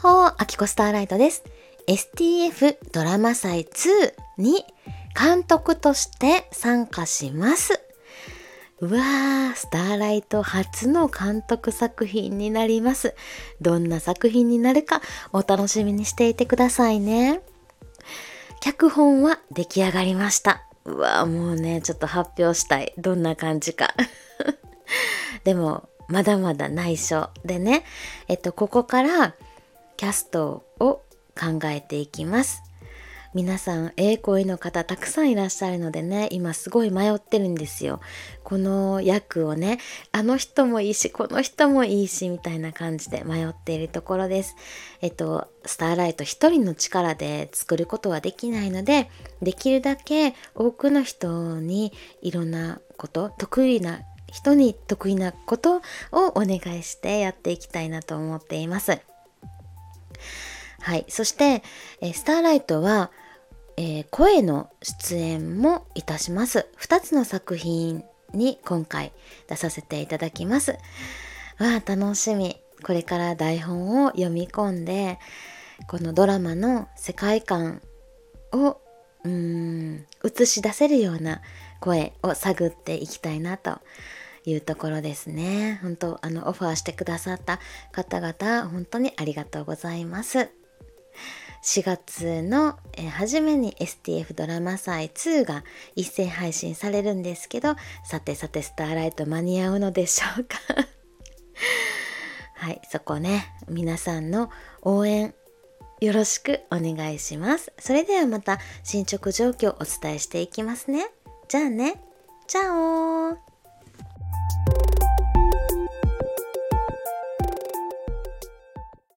ほー、アキコスターライトです。STF ドラマ祭2に監督として参加します。うわー、スターライト初の監督作品になります。どんな作品になるかお楽しみにしていてくださいね。脚本は出来上がりました。うわー、もうね、ちょっと発表したい。どんな感じか。でも、まだまだ内緒でね、えっと、ここからキャストを考えていきます。皆さん、ええ声の方たくさんいらっしゃるのでね、今すごい迷ってるんですよ。この役をね、あの人もいいし、この人もいいし、みたいな感じで迷っているところです。えっと、スターライト一人の力で作ることはできないので、できるだけ多くの人にいろんなこと、得意な人に得意なことをお願いしてやっていきたいなと思っています。はい。そして、えスターライトは、えー、声の出演もいたします。2つの作品に今回出させていただきます。わあ、楽しみ。これから台本を読み込んで、このドラマの世界観をうーん映し出せるような声を探っていきたいなというところですね。本当あのオファーしてくださった方々本当にありがとうございます。4月の、初めに STF ドラマ祭2が一斉配信されるんですけどさてさてスターライト間に合うのでしょうか？はいそこね皆さんの応援よろしくお願いします。それではまた進捗状況をお伝えしていきますね。じゃあね。チャオ